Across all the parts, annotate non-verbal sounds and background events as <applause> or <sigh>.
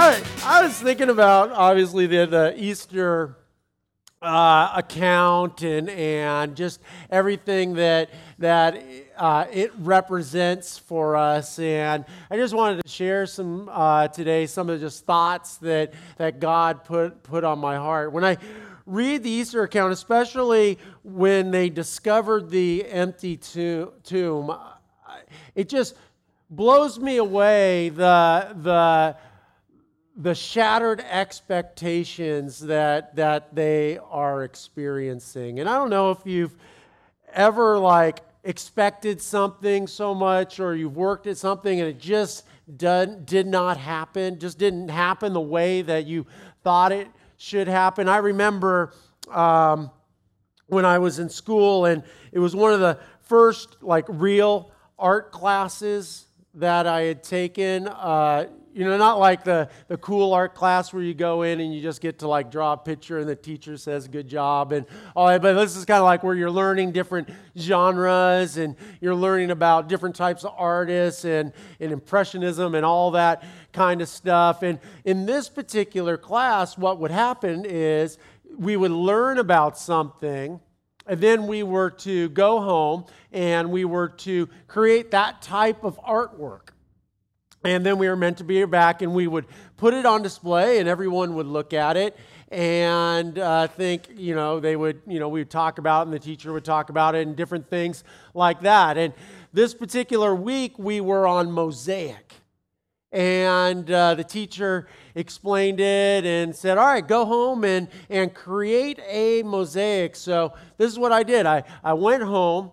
I, I was thinking about obviously the, the Easter uh, account and, and just everything that, that uh, it represents for us. And I just wanted to share some uh, today, some of just thoughts that, that God put, put on my heart. When I read the Easter account, especially when they discovered the empty tomb, it just blows me away the, the, the shattered expectations that that they are experiencing. And i don't know if you've ever like expected something so much or you've worked at something and it just did, did not happen just didn't happen the way that you thought it should happen. I remember um, when i was in school and it was one of the first like real art classes that i had taken uh, you know, not like the, the cool art class where you go in and you just get to like draw a picture and the teacher says good job and all that. But this is kind of like where you're learning different genres and you're learning about different types of artists and, and impressionism and all that kind of stuff. And in this particular class, what would happen is we would learn about something and then we were to go home and we were to create that type of artwork. And then we were meant to be back, and we would put it on display, and everyone would look at it and uh, think, you know, they would, you know, we would talk about it, and the teacher would talk about it, and different things like that. And this particular week, we were on Mosaic. And uh, the teacher explained it and said, All right, go home and, and create a mosaic. So, this is what I did I, I went home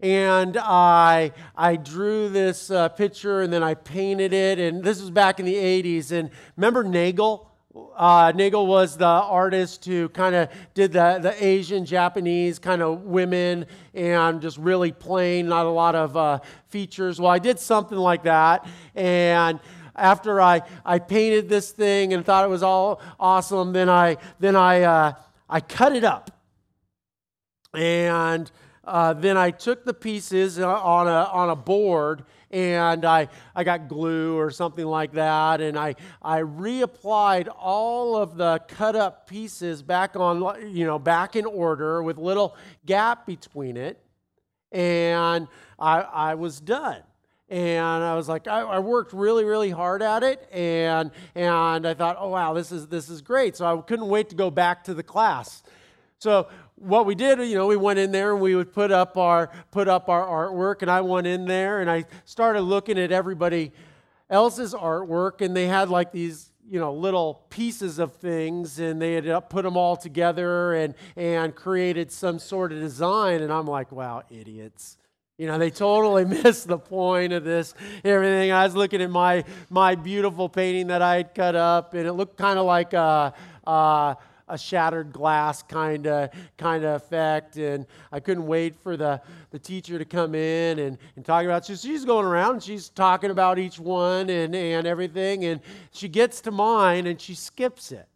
and I, I drew this uh, picture and then I painted it. And this was back in the 80s. And remember Nagel? Uh, Nagel was the artist who kind of did the, the Asian, Japanese kind of women and just really plain, not a lot of uh, features. Well, I did something like that. And after I, I painted this thing and thought it was all awesome, then I, then I, uh, I cut it up. And uh, then I took the pieces uh, on a, on a board and I, I got glue or something like that, and I, I reapplied all of the cut up pieces back on, you know, back in order with little gap between it, and I, I was done. And I was like, I, I worked really, really hard at it, and, and I thought, oh wow, this is, this is great. So I couldn't wait to go back to the class. So what we did, you know, we went in there and we would put up our put up our artwork, and I went in there and I started looking at everybody else's artwork, and they had like these you know little pieces of things and they had put them all together and and created some sort of design and i'm like wow idiots. You know they totally <laughs> missed the point of this everything. I was looking at my my beautiful painting that i had cut up and it looked kind of like a, a a shattered glass kind of kind of effect. And I couldn't wait for the, the teacher to come in and, and talk about so she's going around and she's talking about each one and, and everything. And she gets to mine and she skips it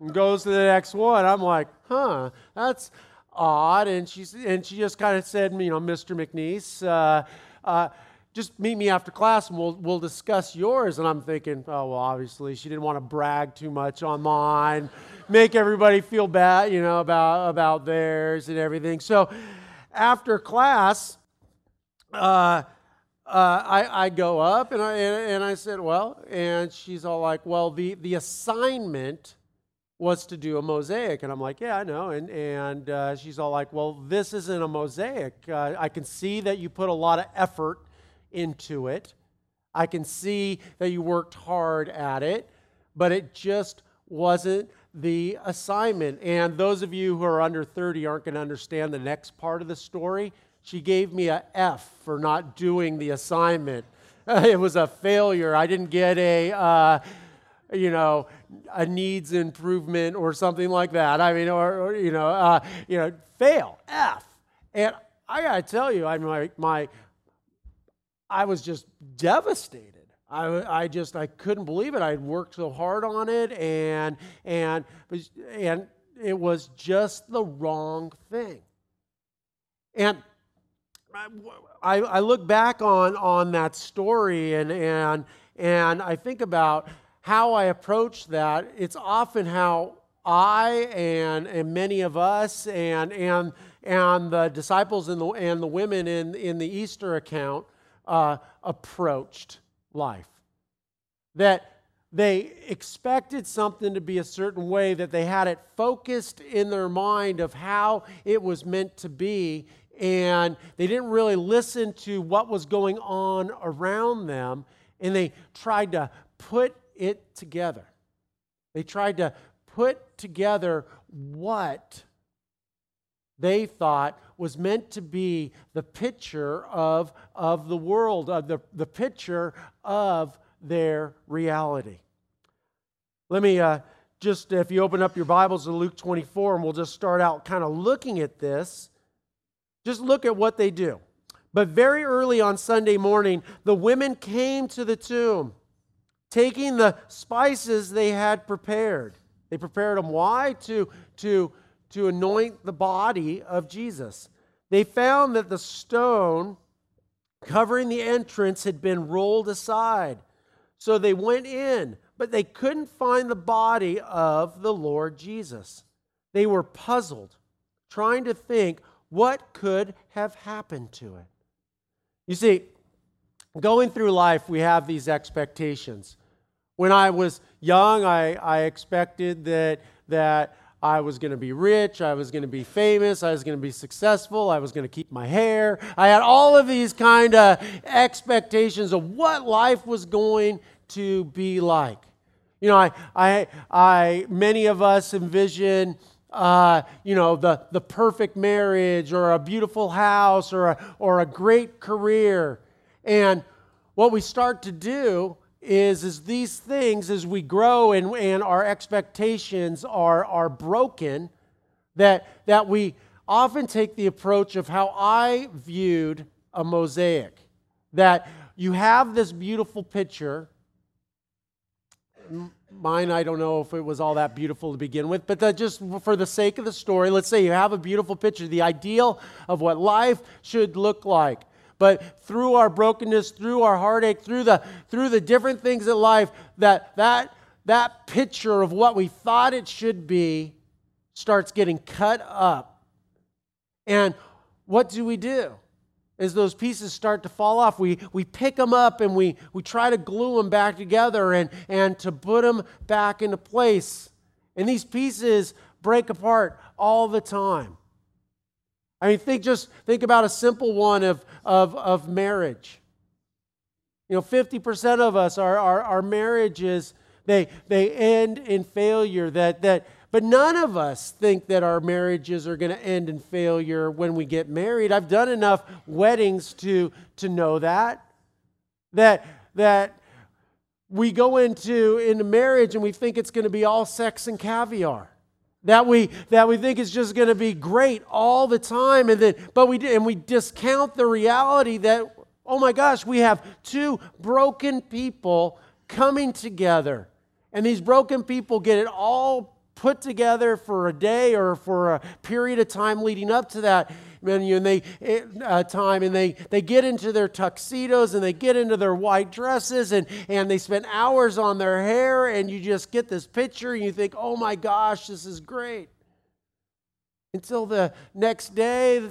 and goes to the next one. I'm like, huh, that's odd. And she's and she just kind of said, you know, Mr. McNeese, uh, uh, just meet me after class and we'll, we'll discuss yours. And I'm thinking, oh, well, obviously she didn't want to brag too much on mine make everybody feel bad, you know, about, about theirs and everything. So after class, uh, uh, I, I go up and I, and, and I said, well, and she's all like, well, the, the assignment was to do a mosaic. And I'm like, yeah, I know. And, and uh, she's all like, well, this isn't a mosaic. Uh, I can see that you put a lot of effort into it. I can see that you worked hard at it, but it just wasn't the assignment. And those of you who are under 30 aren't going to understand the next part of the story. She gave me a F for not doing the assignment. <laughs> It was a failure. I didn't get a, uh, you know, a needs improvement or something like that. I mean, or, or you know, uh, you know, fail F. And I got to tell you, I my my, I was just devastated. I, I just I couldn't believe it. I had worked so hard on it, and and and it was just the wrong thing. And I, I look back on on that story, and and and I think about how I approach that, it's often how I and, and many of us and, and, and the disciples and the, and the women in, in the Easter account uh, approached life. That they expected something to be a certain way, that they had it focused in their mind of how it was meant to be, and they didn't really listen to what was going on around them, and they tried to put it together. They tried to put together what they thought was meant to be the picture of, of the world, of the, the picture of their reality. Let me uh, just, if you open up your Bibles to Luke 24, and we'll just start out kind of looking at this, just look at what they do. But very early on Sunday morning, the women came to the tomb, taking the spices they had prepared. They prepared them why? To, to, to anoint the body of Jesus. They found that the stone covering the entrance had been rolled aside. So they went in, but they couldn't find the body of the Lord Jesus. They were puzzled, trying to think what could have happened to it. You see, going through life, we have these expectations. When I was young, I, I expected that, that I was going to be rich, I was going to be famous, I was going to be successful, I was going to keep my hair. I had all of these kind of expectations of what life was going to be like. You know, I, I, I many of us envision, uh, you know, the, the perfect marriage or a beautiful house or a, or a great career. And what we start to do is, is these things, as we grow and, and our expectations are, are broken, that, that we often take the approach of how I viewed a mosaic. That you have this beautiful picture. Mine, I don't know if it was all that beautiful to begin with, but just for the sake of the story, let's say you have a beautiful picture, the ideal of what life should look like. But through our brokenness, through our heartache, through the, through the different things in life, that, that, that picture of what we thought it should be starts getting cut up. And what do we do? As those pieces start to fall off, we, we pick them up and we, we try to glue them back together and, and to put them back into place. And these pieces break apart all the time. I mean, think just think about a simple one of, of, of marriage. You know, 50% of us, our, our, our marriages, they, they end in failure. That, that, but none of us think that our marriages are going to end in failure when we get married. I've done enough weddings to, to know that. That, that we go into, into marriage and we think it's going to be all sex and caviar that we that we think is just going to be great all the time and then but we and we discount the reality that oh my gosh we have two broken people coming together. And these broken people get it all put together for a day or for a period of time leading up to that and they eh, uh, time and they they get into their tuxedos and they get into their white dresses and and they spend hours on their hair and you just get this picture and you think oh my gosh this is great. Until the next day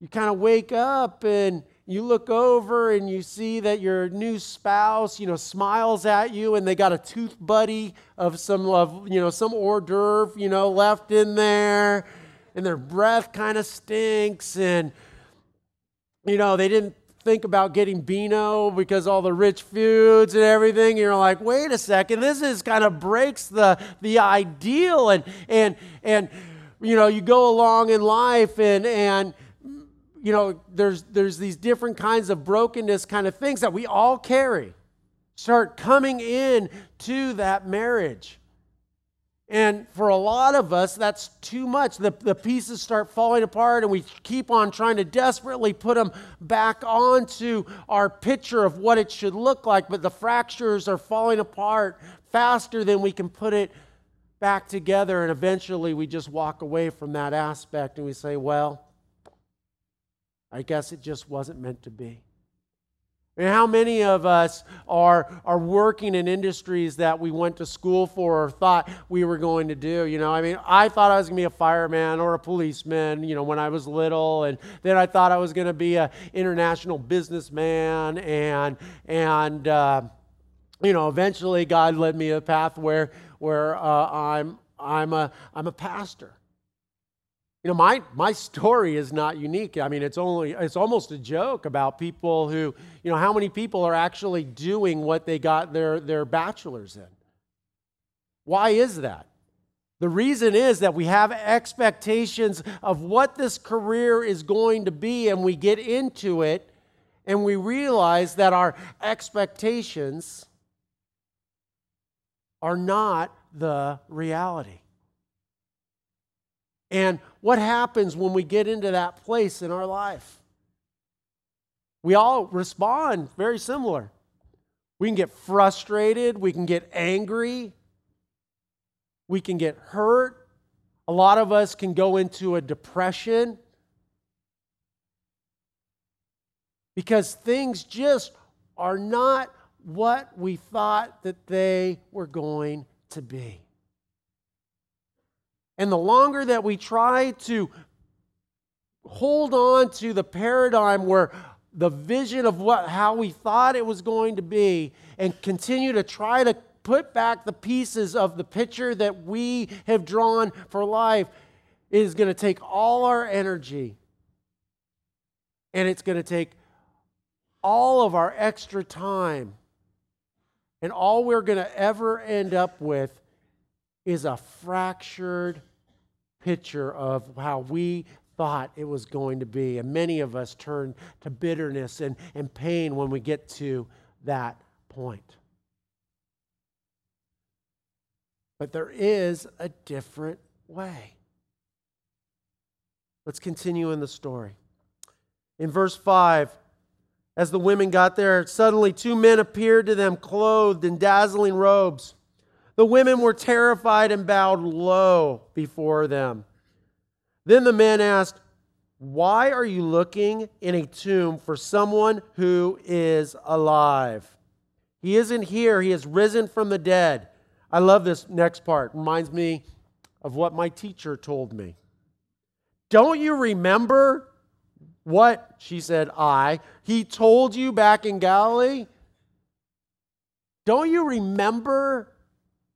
you kind of wake up and you look over and you see that your new spouse, you know, smiles at you and they got a tooth buddy of some of, you know, some hors d'oeuvre, you know, left in there and their breath kind of stinks and you know they didn't think about getting Beano because all the rich foods and everything. You're like, wait a second, this is kind of breaks the the ideal and and and you know you go along in life and and you know there's there's these different kinds of brokenness kind of things that we all carry start coming in to that marriage and for a lot of us, that's too much. The, the pieces start falling apart, and we keep on trying to desperately put them back onto our picture of what it should look like, but the fractures are falling apart faster than we can put it back together. And eventually, we just walk away from that aspect and we say, well, I guess it just wasn't meant to be. And how many of us are, are working in industries that we went to school for or thought we were going to do? You know, I mean, I thought I was going to be a fireman or a policeman, you know, when I was little. And then I thought I was going to be an international businessman. And, and uh, you know, eventually God led me a path where, where uh, I'm, I'm, a, I'm a pastor. You know, my, my story is not unique. I mean, it's only it's almost a joke about people who, you know, how many people are actually doing what they got their, their bachelor's in. Why is that? The reason is that we have expectations of what this career is going to be, and we get into it and we realize that our expectations are not the reality. And what happens when we get into that place in our life? We all respond very similar. We can get frustrated, we can get angry, we can get hurt. A lot of us can go into a depression because things just are not what we thought that they were going to be. And the longer that we try to hold on to the paradigm where the vision of what how we thought it was going to be and continue to try to put back the pieces of the picture that we have drawn for life is going to take all our energy and it's going to take all of our extra time. And all we're going to ever end up with is a fractured picture of how we thought it was going to be. And many of us turn to bitterness and, and pain when we get to that point. But there is a different way. Let's continue in the story. In verse 5, as the women got there, suddenly two men appeared to them clothed in dazzling robes. The women were terrified and bowed low before them. Then the men asked, Why are you looking in a tomb for someone who is alive? He isn't here, he has risen from the dead. I love this next part. Reminds me of what my teacher told me. Don't you remember what, she said, I, he told you back in Galilee? Don't you remember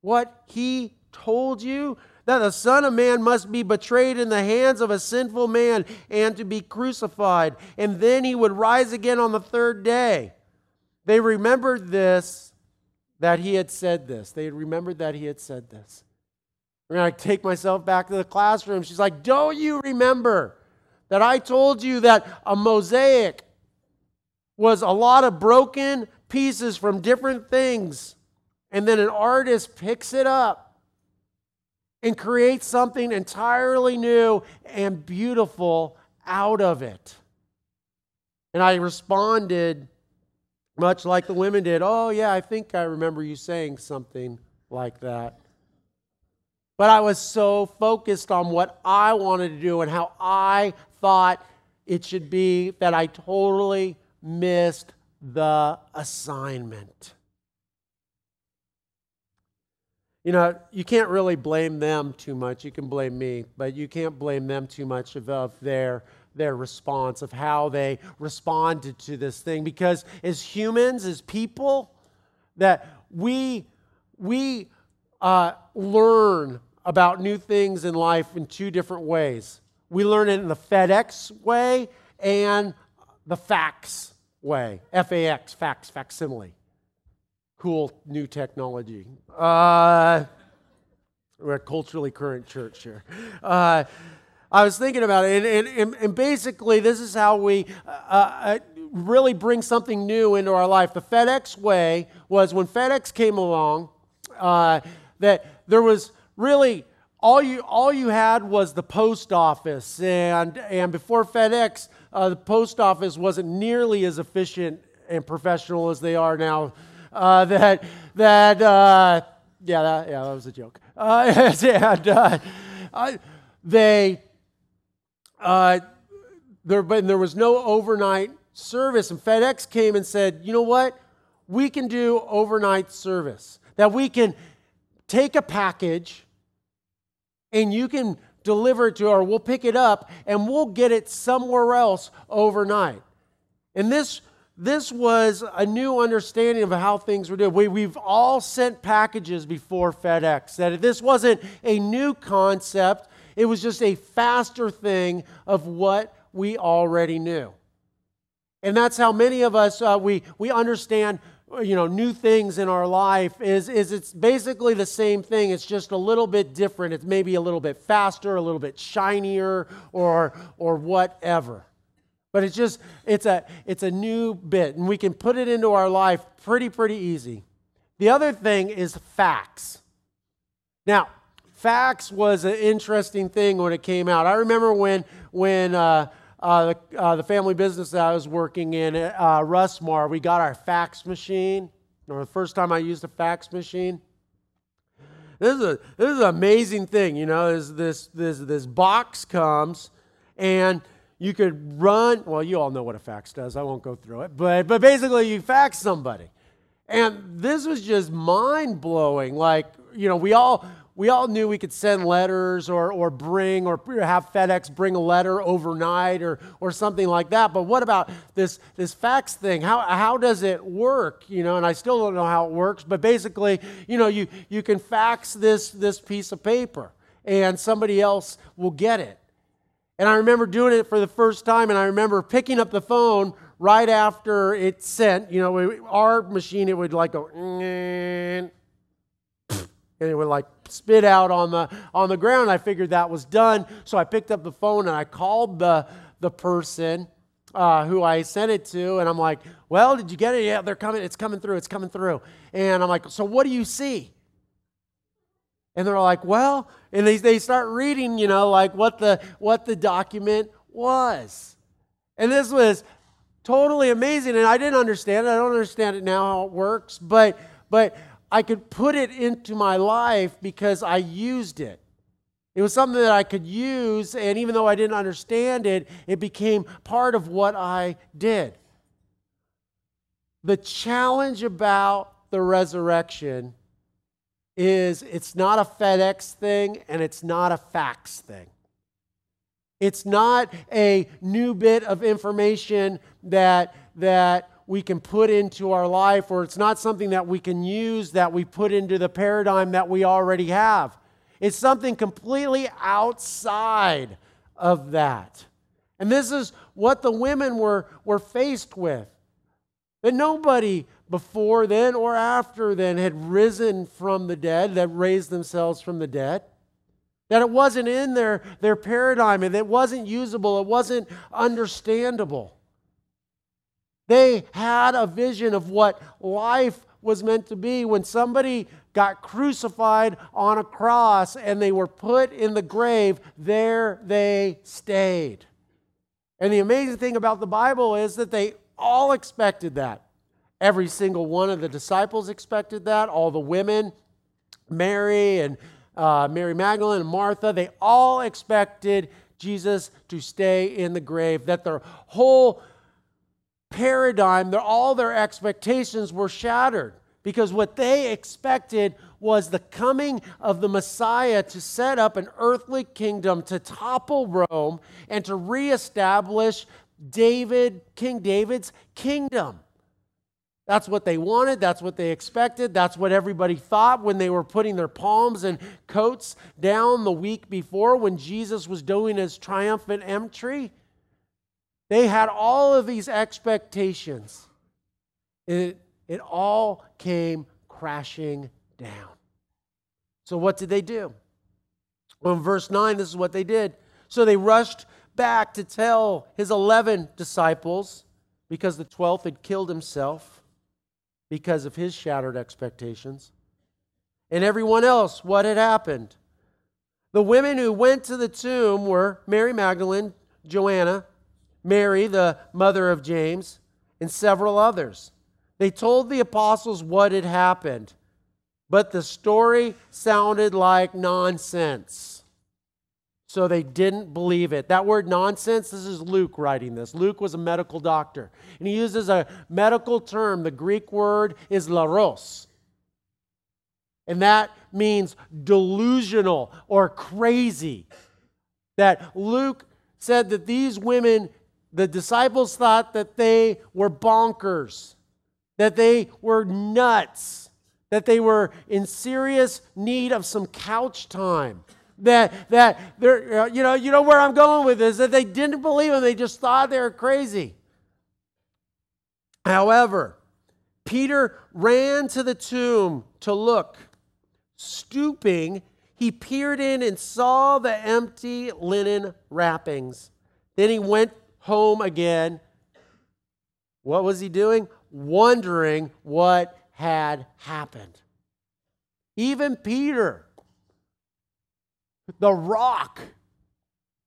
what he told you? That the Son of Man must be betrayed in the hands of a sinful man and to be crucified, and then he would rise again on the third day. They remembered this, that he had said this. They remembered that he had said this. And I take myself back to the classroom. She's like, Don't you remember that I told you that a mosaic was a lot of broken pieces from different things? And then an artist picks it up and creates something entirely new and beautiful out of it. And I responded much like the women did. Oh, yeah, I think I remember you saying something like that. But I was so focused on what I wanted to do and how I thought it should be that I totally missed the assignment. You know, you can't really blame them too much. You can blame me, but you can't blame them too much of, of their their response of how they responded to this thing. Because as humans as people that we we uh, learn about new things in life in two different ways. We learn it in the fedex way and the fax way. Fax fax facsimile cool new technology. Uh, we're a culturally current church here. Uh, I was thinking about it, and, and, and basically, this is how we uh, uh, really bring something new into our life. The FedEx way was when FedEx came along, uh, that there was really all you all you had was the post office, and and before FedEx, uh, the post office wasn't nearly as efficient and professional as they are now uh, that that uh, yeah that, yeah that was a joke. <laughs> Uh, and uh, they uh, there but there was no overnight service. And FedEx came and said, you know what? We can do overnight service. That we can take a package and you can deliver it to or we'll pick it up and we'll get it somewhere else overnight. And this this was a new understanding of how things were done. We, we've all sent packages before FedEx. That this wasn't a new concept, it was just a faster thing of what we already knew. And that's how many of us uh, we, we understand you know new things in our life is is it's basically the same thing it's just a little bit different it's maybe a little bit faster a little bit shinier or or whatever but it's just it's a it's a new bit and we can put it into our life pretty pretty easy the other thing is fax now fax was an interesting thing when it came out i remember when when uh, uh, the, uh, the, family business that I was working in, uh, we got our fax machine. Or the first time I used a fax machine. This is, a, this is an amazing thing, you know. This, this, this, this box comes, and you could run. Well, you all know what a fax does. I won't go through it. But, but basically, you fax somebody. And this was just mind blowing. Like, you know, we all we all knew we could send letters or, or bring or have FedEx bring a letter overnight or, or something like that. But what about this, this fax thing? How, how does it work? You know, and I still don't know how it works, but basically, you know, you, you can fax this, this piece of paper and somebody else will get it. And I remember doing it for the first time, and I remember picking up the phone right after it sent. You know, our machine, it would like go, and it would like spit out on the on the ground. I figured that was done, so I picked up the phone and I called the the person uh, who I sent it to, and I'm like, "Well, did you get it? Yeah, they're coming. It's coming through. It's coming through." And I'm like, "So what do you see?" And they're like, "Well," and they they start reading, you know, like what the what the document was, and this was totally amazing, and I didn't understand it. I don't understand it now how it works, but but I could put it into my life because I used it. It was something that I could use, and even though I didn't understand it, it became part of what I did. The challenge about the resurrection is it's not a FedEx thing and it's not a fax thing. It's not a new bit of information that, that we can put into our life, or it's not something that we can use that we put into the paradigm that we already have. It's something completely outside of that. And this is what the women were, were faced with. That nobody before then or after then had risen from the dead, that raised themselves from the dead. That it wasn't in their, their paradigm and it wasn't usable, it wasn't understandable. They had a vision of what life was meant to be when somebody got crucified on a cross and they were put in the grave, there they stayed. And the amazing thing about the Bible is that they all expected that. Every single one of the disciples expected that, all the women, Mary and uh, Mary Magdalene and Martha, they all expected Jesus to stay in the grave, that their whole paradigm, all their expectations were shattered because what they expected was the coming of the Messiah to set up an earthly kingdom to topple Rome and to reestablish David, King David's kingdom. That's what they wanted. That's what they expected. That's what everybody thought when they were putting their palms and coats down the week before when Jesus was doing his triumphant entry. They had all of these expectations. It, it all came crashing down. So, what did they do? Well, in verse 9, this is what they did. So they rushed back to tell his 11 disciples because the 12th had killed himself because of his shattered expectations. And everyone else, what had happened. The women who went to the tomb were Mary Magdalene, Joanna, Mary, the mother of James, and several others. They told the apostles what had happened, but the story sounded like nonsense. So they didn't believe it. That word nonsense, this is Luke writing this. Luke was a medical doctor. And he uses a medical term. The Greek word is leros. And that means delusional or crazy. That Luke said that these women, the disciples thought that they were bonkers, that they were nuts, that they were in serious need of some couch time that that they're uh, you know you know where I'm going with this that they didn't believe him they just thought they were crazy. However, Peter ran to the tomb to look. Stooping, he peered in and saw the empty linen wrappings. Then he went home again. What was he doing? Wondering what had happened. Even Peter the rock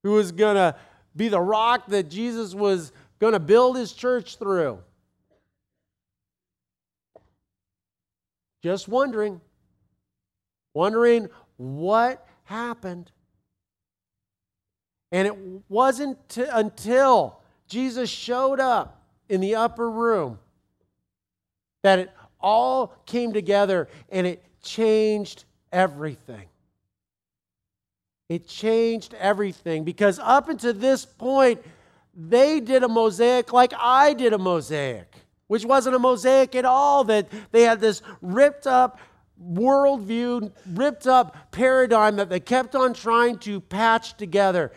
who was going to be the rock that Jesus was going to build his church through. Just wondering, wondering what happened. And it wasn't t- until Jesus showed up in the upper room that it all came together and it changed everything. It changed everything because up until this point, they did a mosaic like I did a mosaic, which wasn't a mosaic at all. That they had this ripped up worldview, ripped up paradigm that they kept on trying to patch together.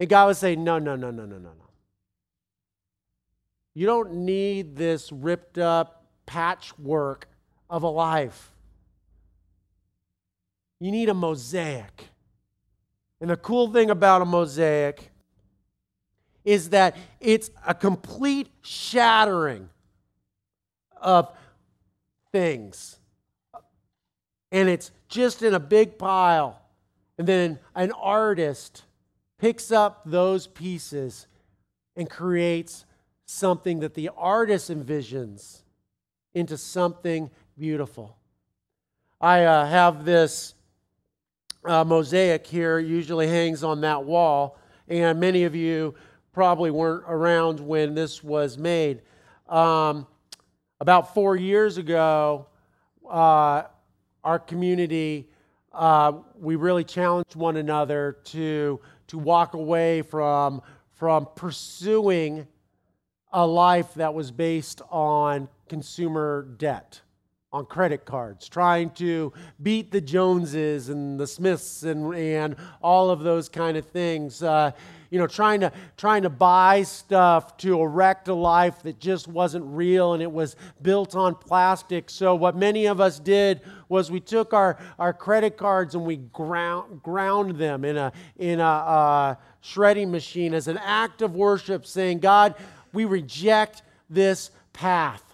And God was saying, No, no, no, no, no, no, no. You don't need this ripped up patchwork of a life. You need a mosaic. And the cool thing about a mosaic is that it's a complete shattering of things. And it's just in a big pile. And then an artist picks up those pieces and creates something that the artist envisions into something beautiful. I uh, have this uh, mosaic here usually hangs on that wall, and many of you probably weren't around when this was made. Um, about four years ago, uh, our community, uh, we really challenged one another to, to walk away from, from pursuing a life that was based on consumer debt on credit cards, trying to beat the Joneses and the Smiths and, and all of those kind of things. Uh, you know, trying to, trying to buy stuff to erect a life that just wasn't real and it was built on plastic. So, what many of us did was we took our, our credit cards and we ground, ground them in a, in a uh, shredding machine as an act of worship, saying, God, we reject this path.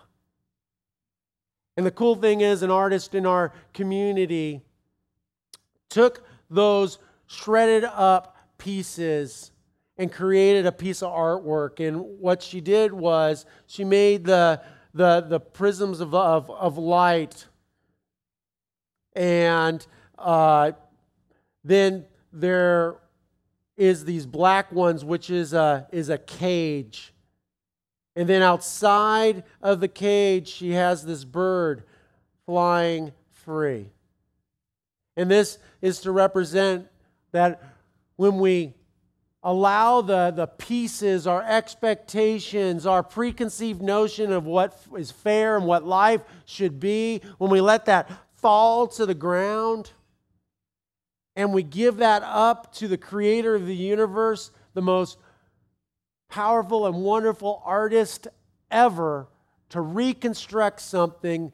And the cool thing is, an artist in our community took those shredded up pieces and created a piece of artwork. And what she did was she made the, the, the prisms of, of, of light. And uh, then there is these black ones, which is a, is a cage. And then outside of the cage, she has this bird flying free. And this is to represent that when we allow the, the pieces, our expectations, our preconceived notion of what is fair and what life should be, when we let that fall to the ground and we give that up to the creator of the universe, the most powerful and wonderful artist ever to reconstruct something,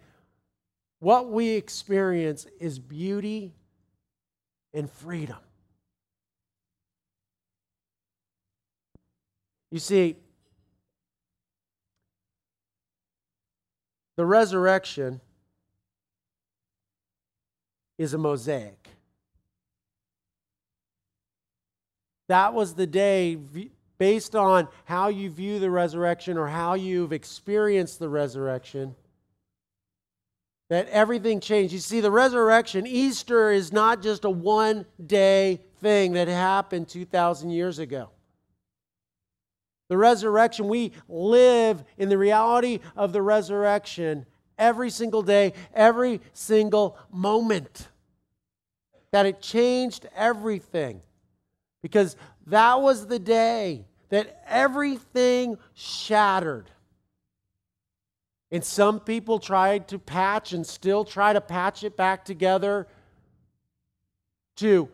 what we experience is beauty and freedom. You see, the resurrection is a mosaic. That was the day based on how you view the resurrection or how you've experienced the resurrection, that everything changed. You see, the resurrection, Easter is not just a one day thing that happened 2,000 years ago. The resurrection, we live in the reality of the resurrection every single day, every single moment. That it changed everything. Because that was the day that everything shattered. And some people tried to patch and still try to patch it back together to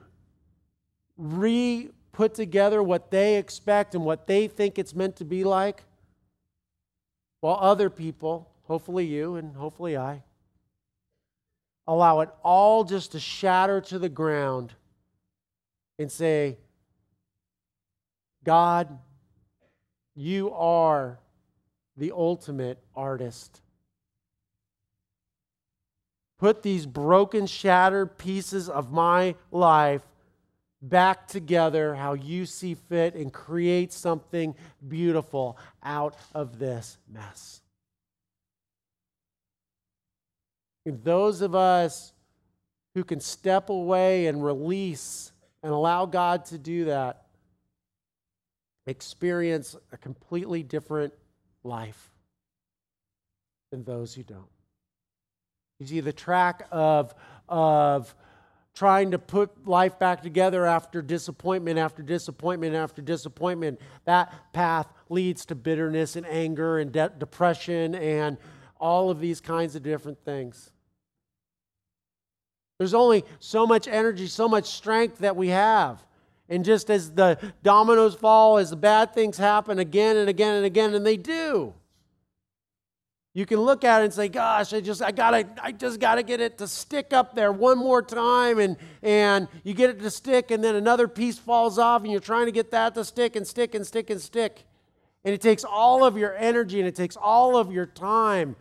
re put together what they expect and what they think it's meant to be like. While other people, hopefully you and hopefully I, allow it all just to shatter to the ground and say, God, you are the ultimate artist. Put these broken, shattered pieces of my life back together how you see fit and create something beautiful out of this mess. And those of us who can step away and release and allow God to do that experience a completely different life than those who don't. You see, the track of, of trying to put life back together after disappointment after disappointment after disappointment, that path leads to bitterness and anger and de- depression and all of these kinds of different things. There's only so much energy, so much strength that we have. And just as the dominoes fall, as the bad things happen again and again and again, and they do, you can look at it and say, gosh, I just I gotta I just gotta get it to stick up there one more time, and and you get it to stick, and then another piece falls off, and you're trying to get that to stick and stick and stick and stick. And it takes all of your energy and it takes all of your time.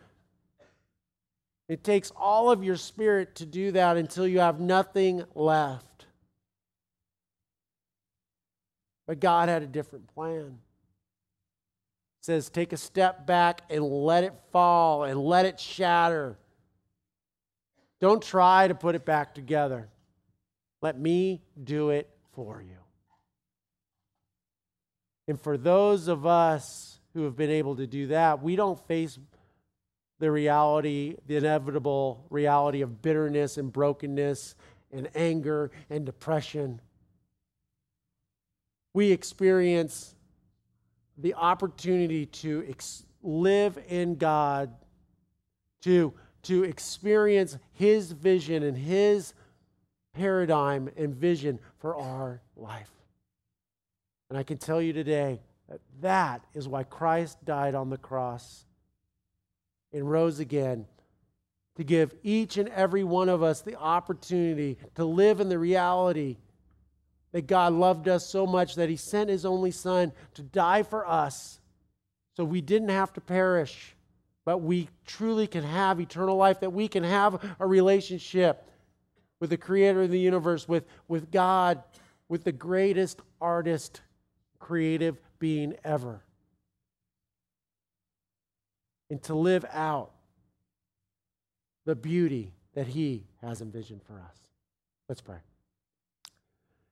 It takes all of your spirit to do that until you have nothing left. But God had a different plan. It says, take a step back and let it fall and let it shatter. Don't try to put it back together. Let me do it for you. And for those of us who have been able to do that, we don't face the reality, the inevitable reality of bitterness and brokenness and anger and depression we experience the opportunity to ex- live in God, to, to experience His vision and His paradigm and vision for our life. And I can tell you today that that is why Christ died on the cross and rose again to give each and every one of us the opportunity to live in the reality that God loved us so much that he sent his only son to die for us so we didn't have to perish, but we truly can have eternal life, that we can have a relationship with the creator of the universe, with, with God, with the greatest artist, creative being ever. And to live out the beauty that he has envisioned for us. Let's pray.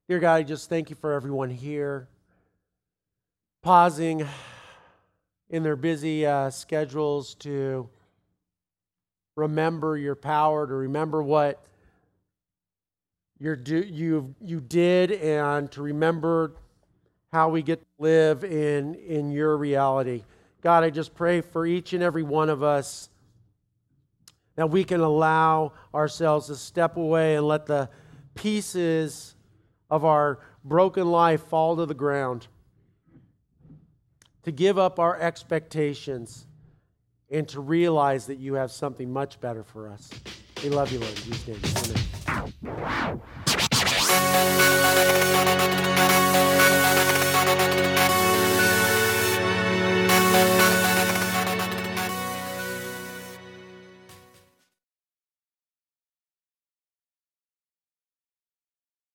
Dear God, I just thank you for everyone here pausing in their busy uh, schedules to remember your power, to remember what you you, you did, and to remember how we get to live in, in your reality. God, I just pray for each and every one of us that we can allow ourselves to step away and let the pieces of our broken life fall to the ground, to give up our expectations, and to realize that you have something much better for us. We love you, Lord. Jesus'.